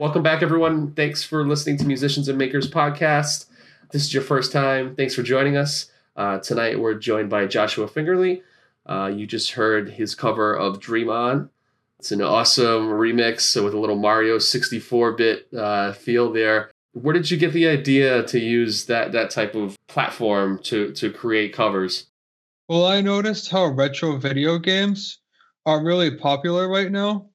Welcome back, everyone. Thanks for listening to Musicians and Makers podcast. This is your first time. Thanks for joining us. Uh, tonight, we're joined by Joshua Fingerle. Uh, you just heard his cover of Dream On. It's an awesome remix with a little Mario 64 bit uh, feel there. Where did you get the idea to use that, that type of platform to, to create covers? Well, I noticed how retro video games are really popular right now.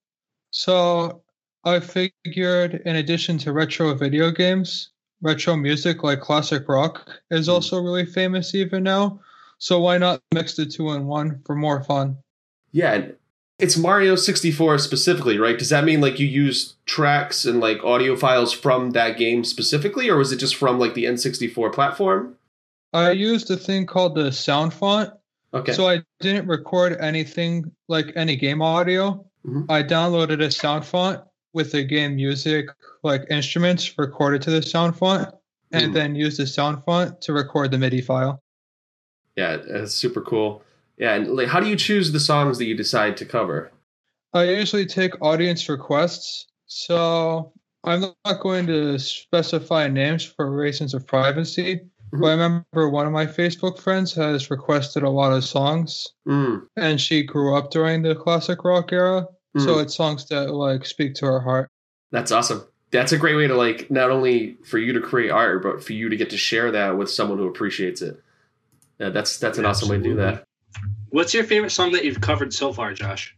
So I figured, in addition to retro video games, retro music like classic rock is hmm. also really famous even now. So why not mix the two in one for more fun? Yeah, it's Mario 64 specifically, right? Does that mean like you use tracks and like audio files from that game specifically, or was it just from like the N64 platform? I used a thing called the sound font. Okay. So I didn't record anything like any game audio. Mm-hmm. I downloaded a sound font with the game music like instruments recorded to the sound font and mm. then use the sound font to record the MIDI file. Yeah, that's super cool. Yeah, and like, how do you choose the songs that you decide to cover? I usually take audience requests, so I'm not going to specify names for reasons of privacy. Mm-hmm. But I remember one of my Facebook friends has requested a lot of songs, mm. and she grew up during the classic rock era. Mm. So it's songs that like speak to her heart. That's awesome. That's a great way to like not only for you to create art, but for you to get to share that with someone who appreciates it. Yeah, that's that's an awesome way to do that. What's your favorite song that you've covered so far, Josh?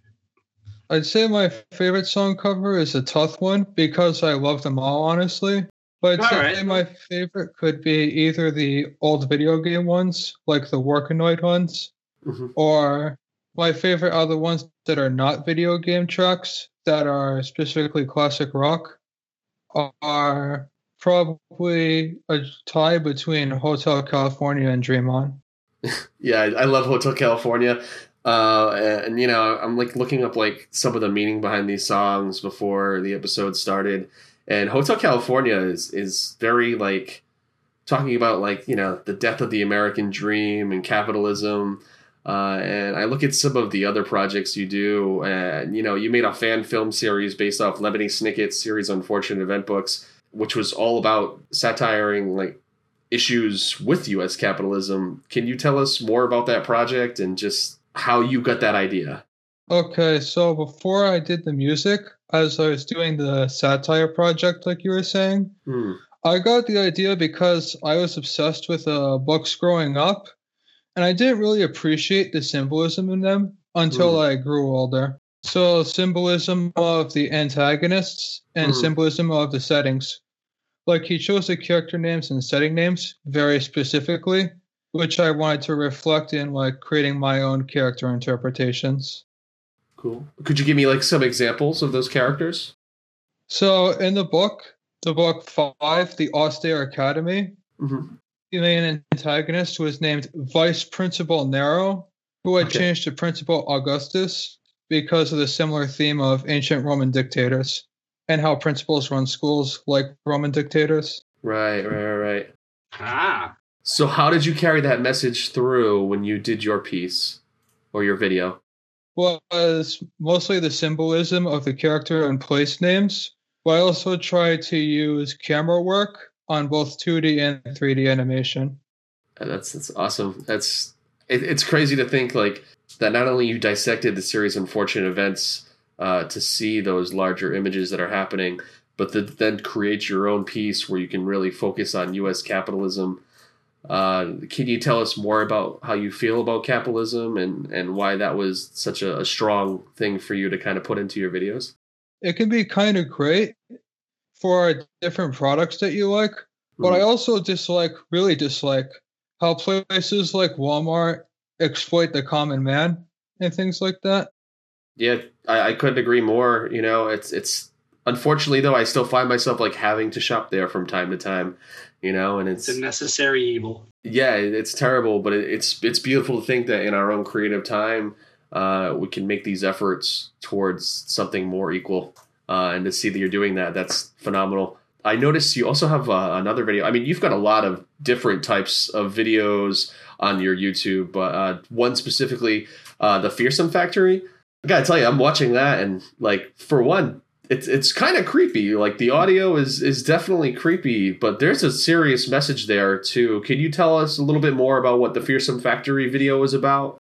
I'd say my favorite song cover is a tough one because I love them all, honestly. But I'd say right. my favorite could be either the old video game ones, like the Arkanoid ones, mm-hmm. or my favorite are the ones that are not video game tracks that are specifically classic rock are probably a tie between Hotel California and Dream On. yeah, I love Hotel California. Uh, and you know, I'm like looking up like some of the meaning behind these songs before the episode started. And Hotel California is is very like talking about like, you know, the death of the American dream and capitalism uh, and I look at some of the other projects you do, and you know, you made a fan film series based off Lemony Snicket's series Unfortunate Event Books, which was all about satiring like issues with U.S. capitalism. Can you tell us more about that project and just how you got that idea? Okay, so before I did the music, as I was doing the satire project, like you were saying, hmm. I got the idea because I was obsessed with uh, books growing up and I didn't really appreciate the symbolism in them until mm. I grew older. So symbolism of the antagonists and mm. symbolism of the settings. Like he chose the character names and setting names very specifically, which I wanted to reflect in like creating my own character interpretations. Cool. Could you give me like some examples of those characters? So in the book, the book five, the Austere Academy, mm-hmm the main antagonist was named Vice Principal Nero, who had okay. changed to Principal Augustus because of the similar theme of ancient Roman dictators and how principals run schools like Roman dictators. Right, right, right. Ah. So, how did you carry that message through when you did your piece or your video? Well, it was mostly the symbolism of the character and place names, but I also tried to use camera work on both 2D and 3D animation. That's that's awesome. That's it, it's crazy to think like that. Not only you dissected the series unfortunate events uh, to see those larger images that are happening, but to then create your own piece where you can really focus on U.S. capitalism. Uh, can you tell us more about how you feel about capitalism and, and why that was such a, a strong thing for you to kind of put into your videos? It can be kind of great for different products that you like. But I hmm. also dislike, really dislike, how places like Walmart exploit the common man and things like that. Yeah, I, I couldn't agree more. You know, it's it's unfortunately though I still find myself like having to shop there from time to time. You know, and it's, it's a necessary evil. Yeah, it's terrible, but it's it's beautiful to think that in our own creative time, uh, we can make these efforts towards something more equal uh, and to see that you're doing that, that's phenomenal. I noticed you also have uh, another video. I mean, you've got a lot of different types of videos on your YouTube, but uh, one specifically, uh, the Fearsome Factory. I gotta tell you, I'm watching that, and like for one, it's it's kind of creepy. Like the audio is is definitely creepy, but there's a serious message there too. Can you tell us a little bit more about what the Fearsome Factory video was about?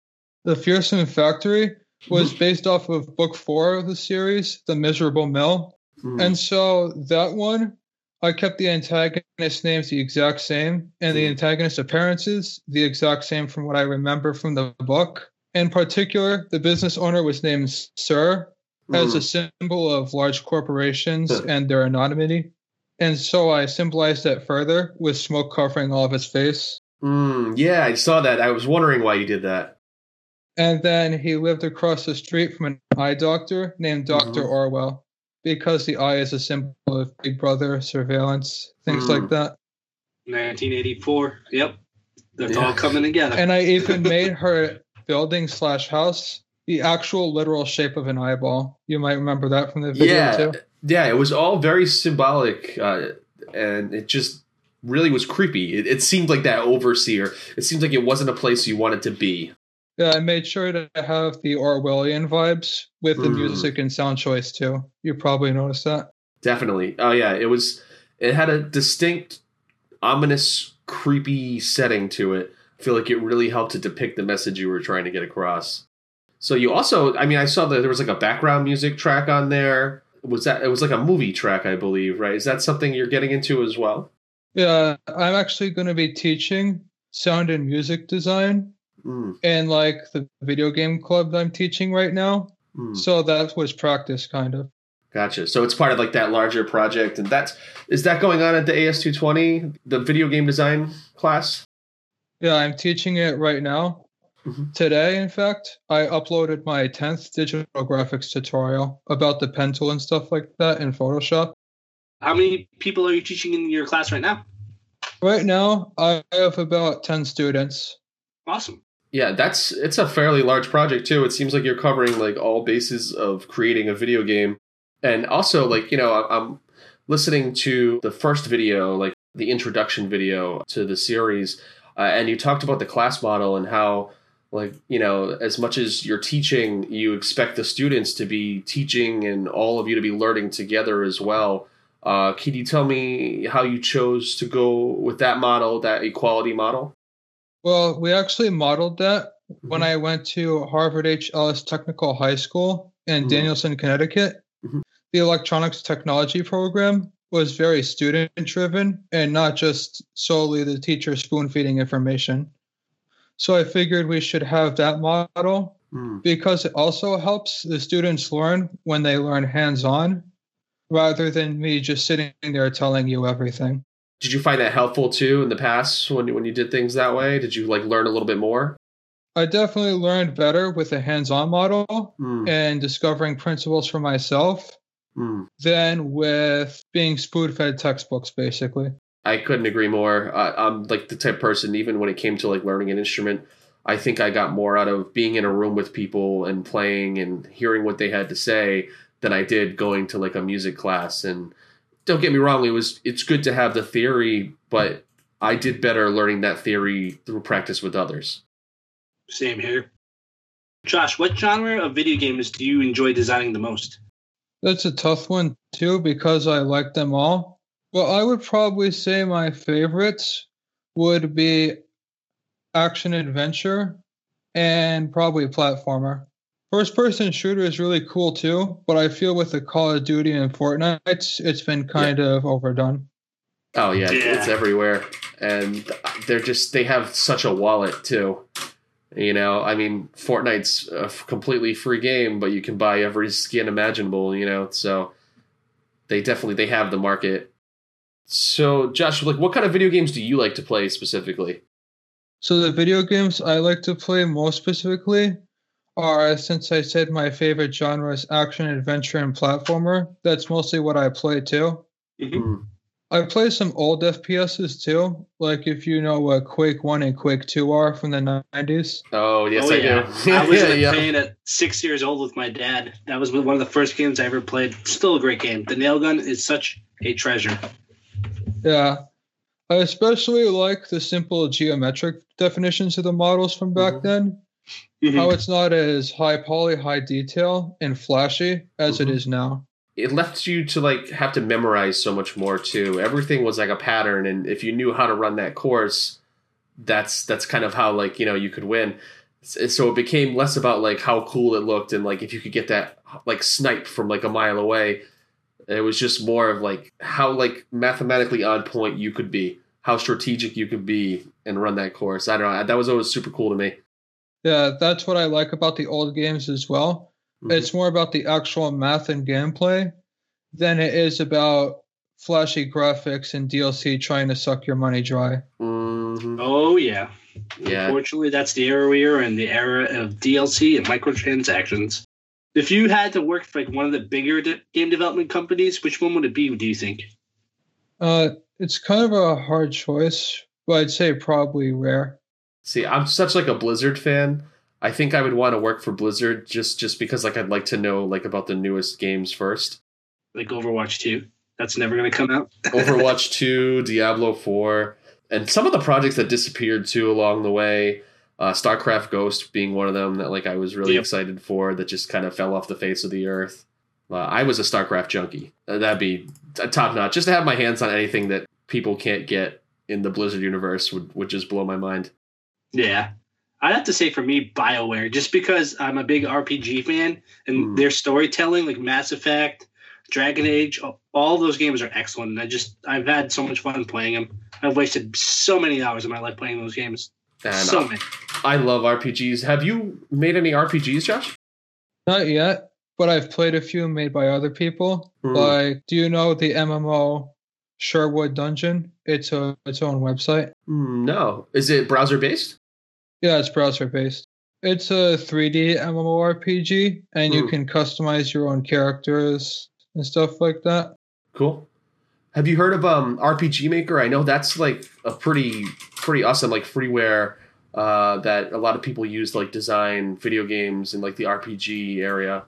The Fearsome Factory was based off of book four of the series, The Miserable Mill. Mm. And so that one, I kept the antagonist names the exact same and the hmm. antagonist appearances the exact same from what I remember from the book. In particular, the business owner was named Sir as a hmm. symbol of large corporations and their anonymity. And so I symbolized that further with smoke covering all of his face. Mm, yeah, I saw that. I was wondering why you did that. And then he lived across the street from an eye doctor named doctor mm-hmm. Orwell because the eye is a symbol of Big Brother surveillance, things mm. like that. 1984. Yep. That's yeah. all coming together. And I even made her building slash house the actual literal shape of an eyeball. You might remember that from the video yeah. too. Yeah, it was all very symbolic, uh, and it just really was creepy. It, it seemed like that overseer. It seemed like it wasn't a place you wanted to be. Yeah, I made sure to have the Orwellian vibes with the mm. music and sound choice too. You probably noticed that. Definitely. Oh yeah, it was. It had a distinct, ominous, creepy setting to it. I feel like it really helped to depict the message you were trying to get across. So you also, I mean, I saw that there was like a background music track on there. Was that it was like a movie track, I believe, right? Is that something you're getting into as well? Yeah, I'm actually going to be teaching sound and music design mm. and like the video game club that I'm teaching right now. Mm. So that was practice, kind of. Gotcha. So it's part of like that larger project, and that's is that going on at the AS220, the video game design class? Yeah, I'm teaching it right now. Mm-hmm. Today, in fact, I uploaded my 10th digital graphics tutorial about the pen tool and stuff like that in Photoshop. How many people are you teaching in your class right now? Right now, I have about 10 students. Awesome. Yeah, that's it's a fairly large project too. It seems like you're covering like all bases of creating a video game. And also like, you know, I'm listening to the first video, like the introduction video to the series, uh, and you talked about the class model and how like you know as much as you're teaching you expect the students to be teaching and all of you to be learning together as well uh, can you tell me how you chose to go with that model that equality model well we actually modeled that mm-hmm. when i went to harvard h ellis technical high school in mm-hmm. danielson connecticut mm-hmm. the electronics technology program was very student driven and not just solely the teacher spoon feeding information so I figured we should have that model mm. because it also helps the students learn when they learn hands on rather than me just sitting there telling you everything. Did you find that helpful too in the past when when you did things that way? Did you like learn a little bit more? I definitely learned better with a hands-on model mm. and discovering principles for myself mm. than with being spoon-fed textbooks basically. I couldn't agree more. Uh, I'm like the type person, even when it came to like learning an instrument, I think I got more out of being in a room with people and playing and hearing what they had to say than I did going to like a music class. And don't get me wrong, it was it's good to have the theory, but I did better learning that theory through practice with others. Same here. Josh, what genre of video games do you enjoy designing the most? That's a tough one too because I like them all. Well, I would probably say my favorites would be action adventure and probably platformer. First person shooter is really cool too, but I feel with the Call of Duty and Fortnite, it's been kind yeah. of overdone. Oh yeah, yeah, it's everywhere, and they're just they have such a wallet too. You know, I mean, Fortnite's a completely free game, but you can buy every skin imaginable. You know, so they definitely they have the market so, Josh, like, what kind of video games do you like to play specifically? So, the video games I like to play most specifically are, since I said my favorite genre is action, adventure, and platformer, that's mostly what I play too. Mm-hmm. Hmm. I play some old FPSs too, like if you know what Quake 1 and Quake 2 are from the 90s. Oh, yes, oh, I yeah. do. I was yeah, playing at six years old with my dad. That was one of the first games I ever played. Still a great game. The nail gun is such a treasure. Yeah. I especially like the simple geometric definitions of the models from back mm-hmm. then. Mm-hmm. How it's not as high poly, high detail, and flashy as mm-hmm. it is now. it left you to like have to memorize so much more too. Everything was like a pattern, and if you knew how to run that course, that's that's kind of how like you know you could win. So it became less about like how cool it looked and like if you could get that like snipe from like a mile away. It was just more of like how like mathematically on point you could be, how strategic you could be, and run that course. I don't know. That was always super cool to me. Yeah, that's what I like about the old games as well. Mm-hmm. It's more about the actual math and gameplay than it is about flashy graphics and DLC trying to suck your money dry. Mm-hmm. Oh yeah. Yeah. Unfortunately, that's the era we are in, the era of DLC and microtransactions. If you had to work for like one of the bigger de- game development companies, which one would it be? Do you think? Uh, it's kind of a hard choice, but I'd say probably Rare. See, I'm such like a Blizzard fan. I think I would want to work for Blizzard just just because like I'd like to know like about the newest games first. Like Overwatch 2. That's never going to come out. Overwatch 2, Diablo 4, and some of the projects that disappeared too along the way. Uh, StarCraft Ghost being one of them that like I was really yep. excited for that just kind of fell off the face of the earth. Uh, I was a StarCraft junkie. Uh, that'd be top notch. Just to have my hands on anything that people can't get in the Blizzard universe would, would just blow my mind. Yeah. I'd have to say for me, BioWare, just because I'm a big RPG fan and mm. their storytelling, like Mass Effect, Dragon Age, all those games are excellent. And I just, I've had so much fun playing them. I've wasted so many hours of my life playing those games. And so many. I love RPGs. Have you made any RPGs, Josh? Not yet, but I've played a few made by other people. Mm. Like, do you know the MMO Sherwood Dungeon? It's a its own website. Hmm, no, is it browser based? Yeah, it's browser based. It's a 3D MMORPG, and you hmm. can customize your own characters and stuff like that. Cool. Have you heard of um RPG Maker? I know that's like a pretty pretty awesome like freeware uh, that a lot of people use to like design video games in like the RPG area.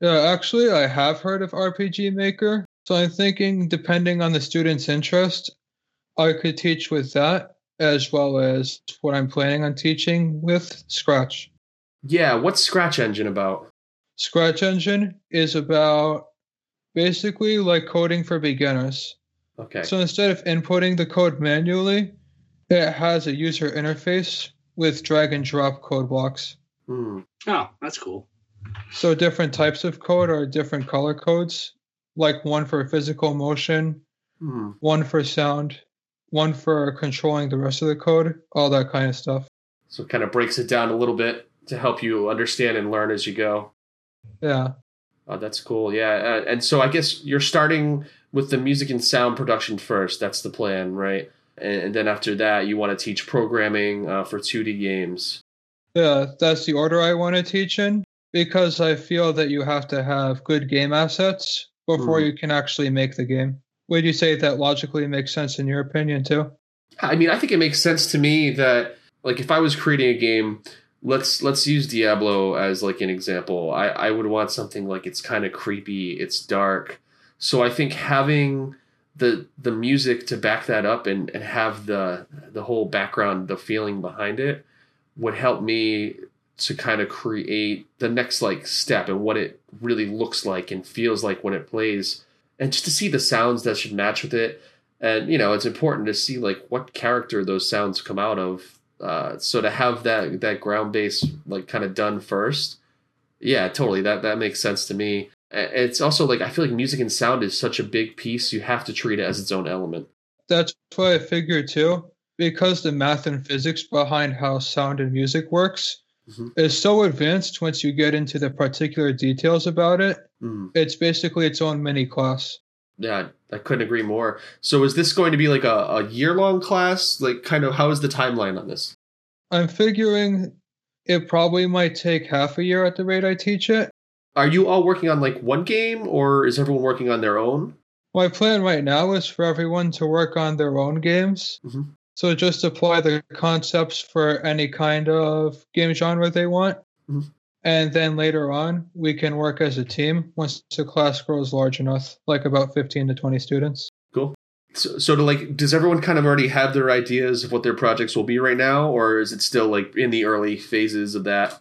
Yeah, actually, I have heard of RPG Maker. So I'm thinking, depending on the student's interest, I could teach with that as well as what I'm planning on teaching with Scratch. Yeah, what's Scratch Engine about? Scratch Engine is about basically like coding for beginners. Okay. So instead of inputting the code manually, it has a user interface with drag and drop code blocks. Hmm. Oh, that's cool. So different types of code are different color codes, like one for physical motion, hmm. one for sound, one for controlling the rest of the code, all that kind of stuff. So it kind of breaks it down a little bit to help you understand and learn as you go. Yeah. Oh, that's cool. Yeah. Uh, and so I guess you're starting with the music and sound production first. That's the plan, right? And, and then after that, you want to teach programming uh, for 2D games. Yeah, that's the order I want to teach in because I feel that you have to have good game assets before mm. you can actually make the game. Would you say that logically makes sense in your opinion too? I mean, I think it makes sense to me that like if I was creating a game, let's let's use Diablo as like an example. I I would want something like it's kind of creepy, it's dark. So I think having the the music to back that up and and have the the whole background, the feeling behind it would help me to kind of create the next like step and what it really looks like and feels like when it plays and just to see the sounds that should match with it. And you know it's important to see like what character those sounds come out of uh, so to have that that ground base like kind of done first yeah totally that that makes sense to me. It's also like i feel like music and sound is such a big piece you have to treat it as its own element. That's what i figured too because the math and physics behind how sound and music works mm-hmm. is so advanced once you get into the particular details about it. Mm. It's basically its own mini class. Yeah, I couldn't agree more. So is this going to be like a, a year long class? Like kind of how is the timeline on this? I'm figuring it probably might take half a year at the rate I teach it. Are you all working on like one game or is everyone working on their own? My plan right now is for everyone to work on their own games. Mm-hmm. So just apply the concepts for any kind of game genre they want. Mm-hmm. And then later on, we can work as a team once the class grows large enough, like about 15 to 20 students. Cool. So, so to like, does everyone kind of already have their ideas of what their projects will be right now, or is it still like in the early phases of that?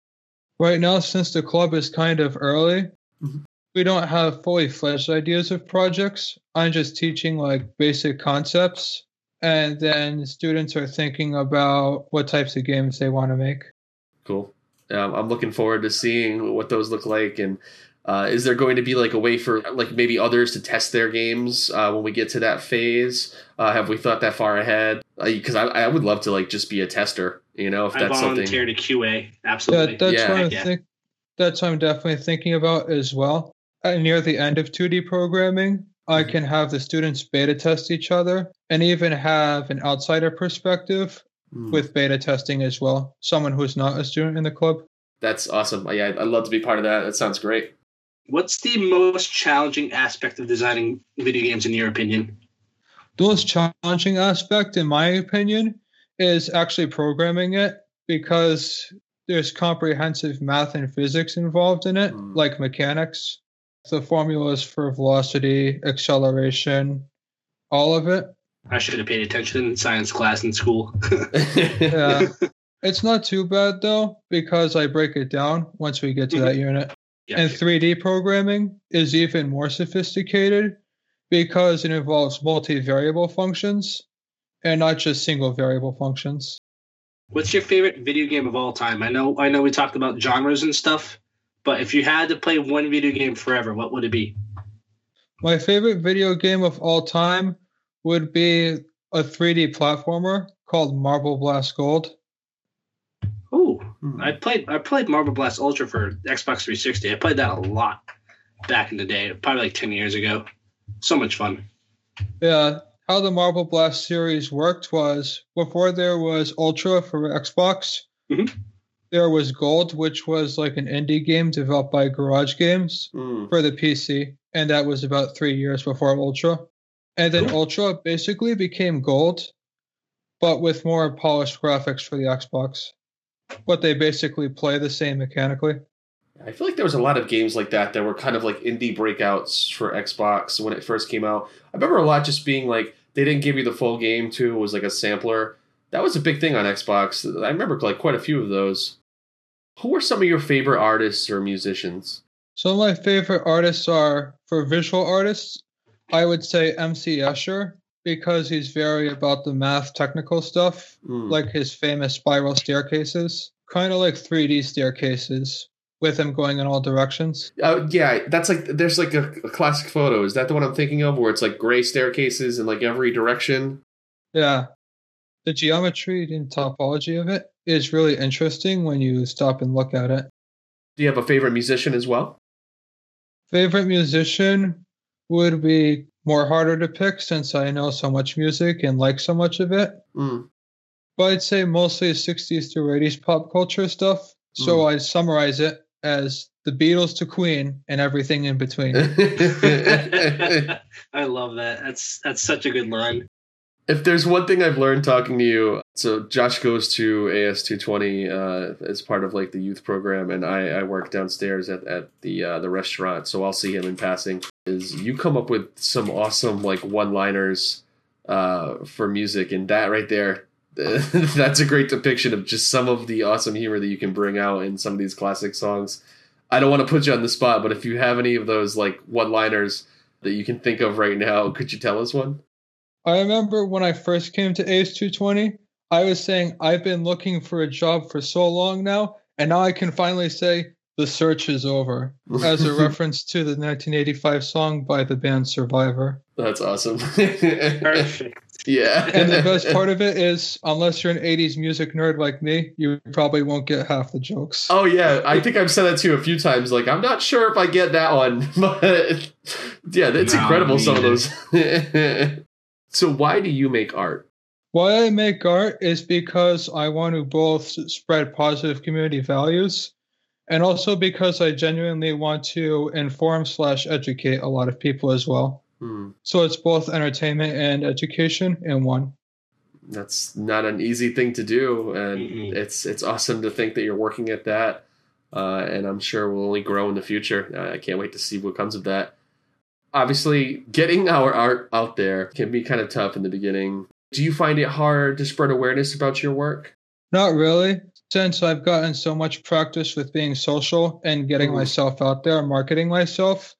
Right now, since the club is kind of early, mm-hmm. we don't have fully fledged ideas of projects. I'm just teaching like basic concepts, and then students are thinking about what types of games they want to make. Cool. Um, I'm looking forward to seeing what those look like and uh, is there going to be like a way for like maybe others to test their games uh, when we get to that phase? Uh, have we thought that far ahead? Because I, I would love to like just be a tester. You know, if I that's something. volunteer to QA. Absolutely. Yeah, that's Yeah. what I Yeah. think. That's what I'm definitely thinking about as well. Uh, near the end of 2D programming, I Mhm. can have the students beta test each other and even have an outsider perspective Hmm, with beta testing as well. Someone who's not a student in the club. that's awesome. Yeah, I'd love to be part of that. That sounds great. What's the most challenging aspect of designing video games, in your opinion? The most challenging aspect, in my opinion, is actually programming it because there's comprehensive math and physics involved in it, Mm. like mechanics, the formulas for velocity, acceleration, all of it. I should have paid attention in science class in school. Yeah. it's not too bad though, because I break it down once we get to that mhm. unit. Yeah. And 3D programming is even more sophisticated because it involves multivariable functions and not just single variable functions. What's your favorite video game of all time? I know I know we talked about genres and stuff, but if you had to play one video game forever, what would it be? My favorite video game of all time would be a 3D platformer called Marble Blast Gold. Oh, Hmm. I played I played Marble Blast Ultra for Xbox 360. I played that a lot back in the day, probably like 10 years ago. So much fun. Yeah, how the Marble Blast series worked was before there was Ultra for Xbox, Mhm. There was Gold, which was like an indie game developed by Garage Games Hmm. for the PC, and that was about three years before Ultra. And then Cool. Ultra basically became Gold, but with more polished graphics for the Xbox. But they basically play the same mechanically. I feel like there was a lot of games like that that were kind of like indie breakouts for Xbox when it first came out. I remember a lot just being like they didn't give you the full game too. It was like a sampler. That was a big thing on Xbox. I remember like quite a few of those. Who are some of your favorite artists or musicians? Some of my favorite artists are for visual artists, I would say MC Escher because he's very about the math technical stuff, Hmm. like his famous spiral staircases, kind of like 3D staircases with him going in all directions. Uh, yeah, that's like there's like a, a classic photo. Is that the one I'm thinking of, where it's like gray staircases in like every direction? Yeah. The geometry and topology of it is really interesting when you stop and look at it. Do you have a favorite musician as well? Favorite musician would be more harder to pick since I know so much music and like so much of it. Hmm. But I'd say mostly 60s to 80s pop culture stuff. So I'd summarize it as the Beatles to Queen and everything in between. I love that. That's that's such a good line. If there's one thing I've learned talking to you, so Josh goes to AS220 uh, as part of like the youth program, and I, I work downstairs at, at the uh, the restaurant, so I'll see him in passing. Is you come up with some awesome like one-liners uh, for music, and that right there, that's a great depiction of just some of the awesome humor that you can bring out in some of these classic songs. I don't want to put you on the spot, but if you have any of those like one-liners that you can think of right now, could you tell us one? I remember when I first came to AS220, I was saying, I've been looking for a job for so long now, and now I can finally say, the search is over, as a reference to the 1985 song by the band Survivor. That's awesome. Perfect. yeah. And the best part of it is, unless you're an 80s music nerd like me, you probably won't get half the jokes. Oh yeah, I think I've said that to you a few times. Like I'm not sure if I get that one, but yeah, that's No, incredible. me Some of those. So why do you make art? Why I make art is because I want to both spread positive community values and also because I genuinely want to inform slash educate a lot of people as well. Hmm, So it's both entertainment and education in one. that's not an easy thing to do, and Mm-mm. it's it's awesome to think that you're working at that. Uh, and I'm sure will only grow in the future. Uh, I can't wait to see what comes of that. Obviously, getting our art out there can be kind of tough in the beginning. Do you find it hard to spread awareness about your work? Not really, since I've gotten so much practice with being social and getting Mm. myself out there and marketing myself.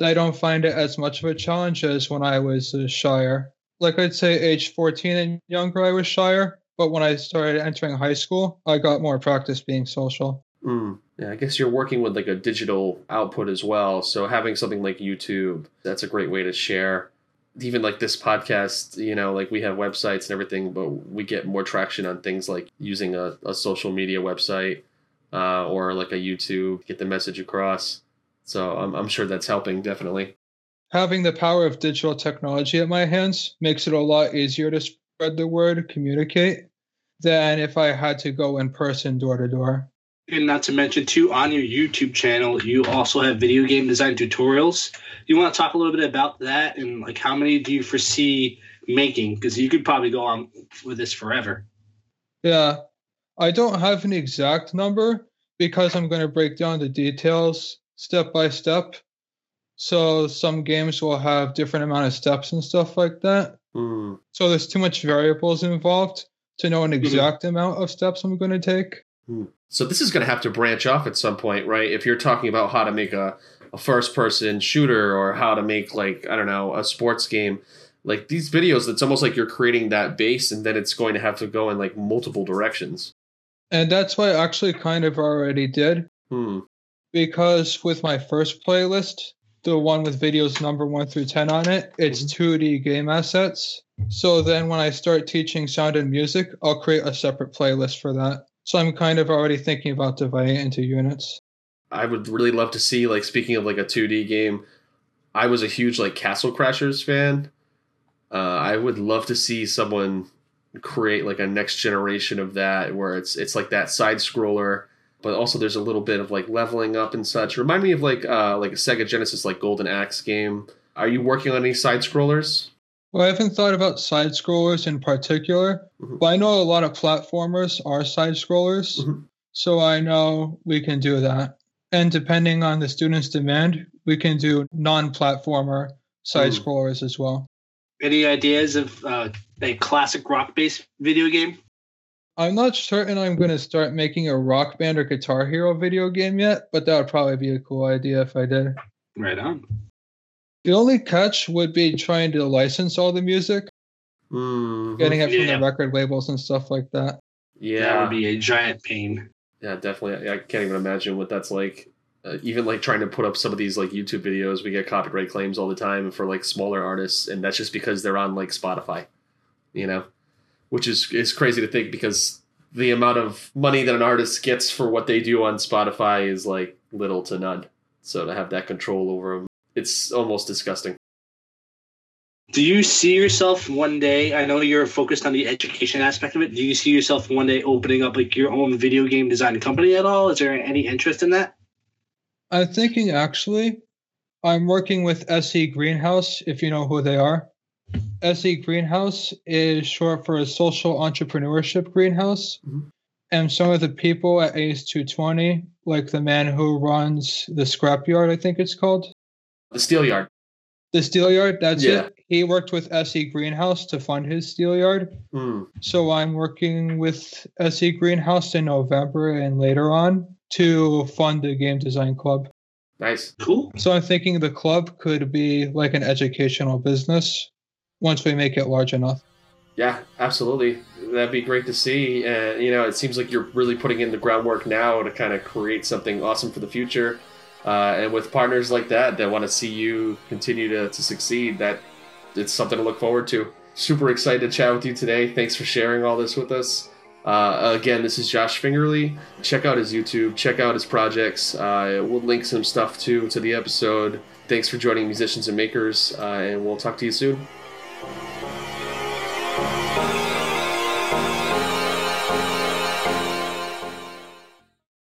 I don't find it as much of a challenge as when I was uh, shyer. Like I'd say, age 14 and younger, I was shyer. But when I started entering high school, I got more practice being social. Mm, yeah, I guess you're working with like a digital output as well. So having something like YouTube, that's a great way to share. Even like this podcast, you know, like we have websites and everything, but we get more traction on things like using a, a social media website uh, or like a YouTube, get the message across. So I'm, I'm sure that's helping definitely. Having the power of digital technology at my hands makes it a lot easier to spread the word, communicate, than if I had to go in person door to door. And not to mention, too, on your YouTube channel, you also have video game design tutorials. You want to talk a little bit about that and like how many do you foresee making? Because you could probably go on with this forever. Yeah, I don't have an exact number because I'm going to break down the details step by step. So some games will have different amount of steps and stuff like that. Mm. So there's too much variables involved to know an mm-hmm. exact mm-hmm. amount of steps I'm going to take. Mm. So this is going to have to branch off at some point, right? If you're talking about how to make a, a first person shooter or how to make like I don't know a sports game, like these videos, it's almost like you're creating that base, and then it's going to have to go in like multiple directions. And that's what I actually kind of already did. Hmm. Because with my first playlist, the one with videos number one through 10 on it, it's mm-hmm. 2D game assets. So then when I start teaching sound and music, I'll create a separate playlist for that. So I'm kind of already thinking about dividing it into units. I would really love to see, like, speaking of like a 2D game, I was a huge like Castle Crashers fan. Uh, I would love to see someone create like a next generation of that where it's it's like that side scroller but also there's a little bit of like leveling up and such remind me of like uh like a sega genesis like golden axe game are you working on any side scrollers well i haven't thought about side scrollers in particular mm-hmm. but i know a lot of platformers are side scrollers mm-hmm. so i know we can do that and depending on the student's demand we can do non-platformer side mm. scrollers as well any ideas of uh, a classic rock based video game? I'm not certain I'm going to start making a rock band or guitar hero video game yet, but that would probably be a cool idea if I did. Right on. The only catch would be trying to license all the music, mm-hmm. getting it from yeah. the record labels and stuff like that. Yeah, that would be a giant pain. Yeah, definitely. I can't even imagine what that's like uh, even like trying to put up some of these like YouTube videos, we get copyright claims all the time for like smaller artists, and that's just because they're on like Spotify, you know, which is is crazy to think because the amount of money that an artist gets for what they do on Spotify is like little to none. So to have that control over them, it's almost disgusting. Do you see yourself one day? I know you're focused on the education aspect of it. Do you see yourself one day opening up like your own video game design company at all? Is there any interest in that? I'm thinking actually, I'm working with SE Greenhouse, if you know who they are. SE Greenhouse is short for a social entrepreneurship greenhouse. Mm-hmm. And some of the people at AS220, like the man who runs the scrapyard, I think it's called. The steel yard. The steel yard, that's yeah. it. He worked with SE Greenhouse to fund his steel yard. Mm. So I'm working with SE Greenhouse in November and later on to fund the game design club. Nice. Cool. So I'm thinking the club could be like an educational business once we make it large enough. Yeah, absolutely. That'd be great to see. And, you know, it seems like you're really putting in the groundwork now to kind of create something awesome for the future. Uh, and with partners like that that want to see you continue to, to succeed, that it's something to look forward to. Super excited to chat with you today. Thanks for sharing all this with us. Uh, again, this is Josh Fingerle. Check out his YouTube. Check out his projects. Uh, we'll link some stuff too to the episode. Thanks for joining Musicians and Makers, uh, and we'll talk to you soon.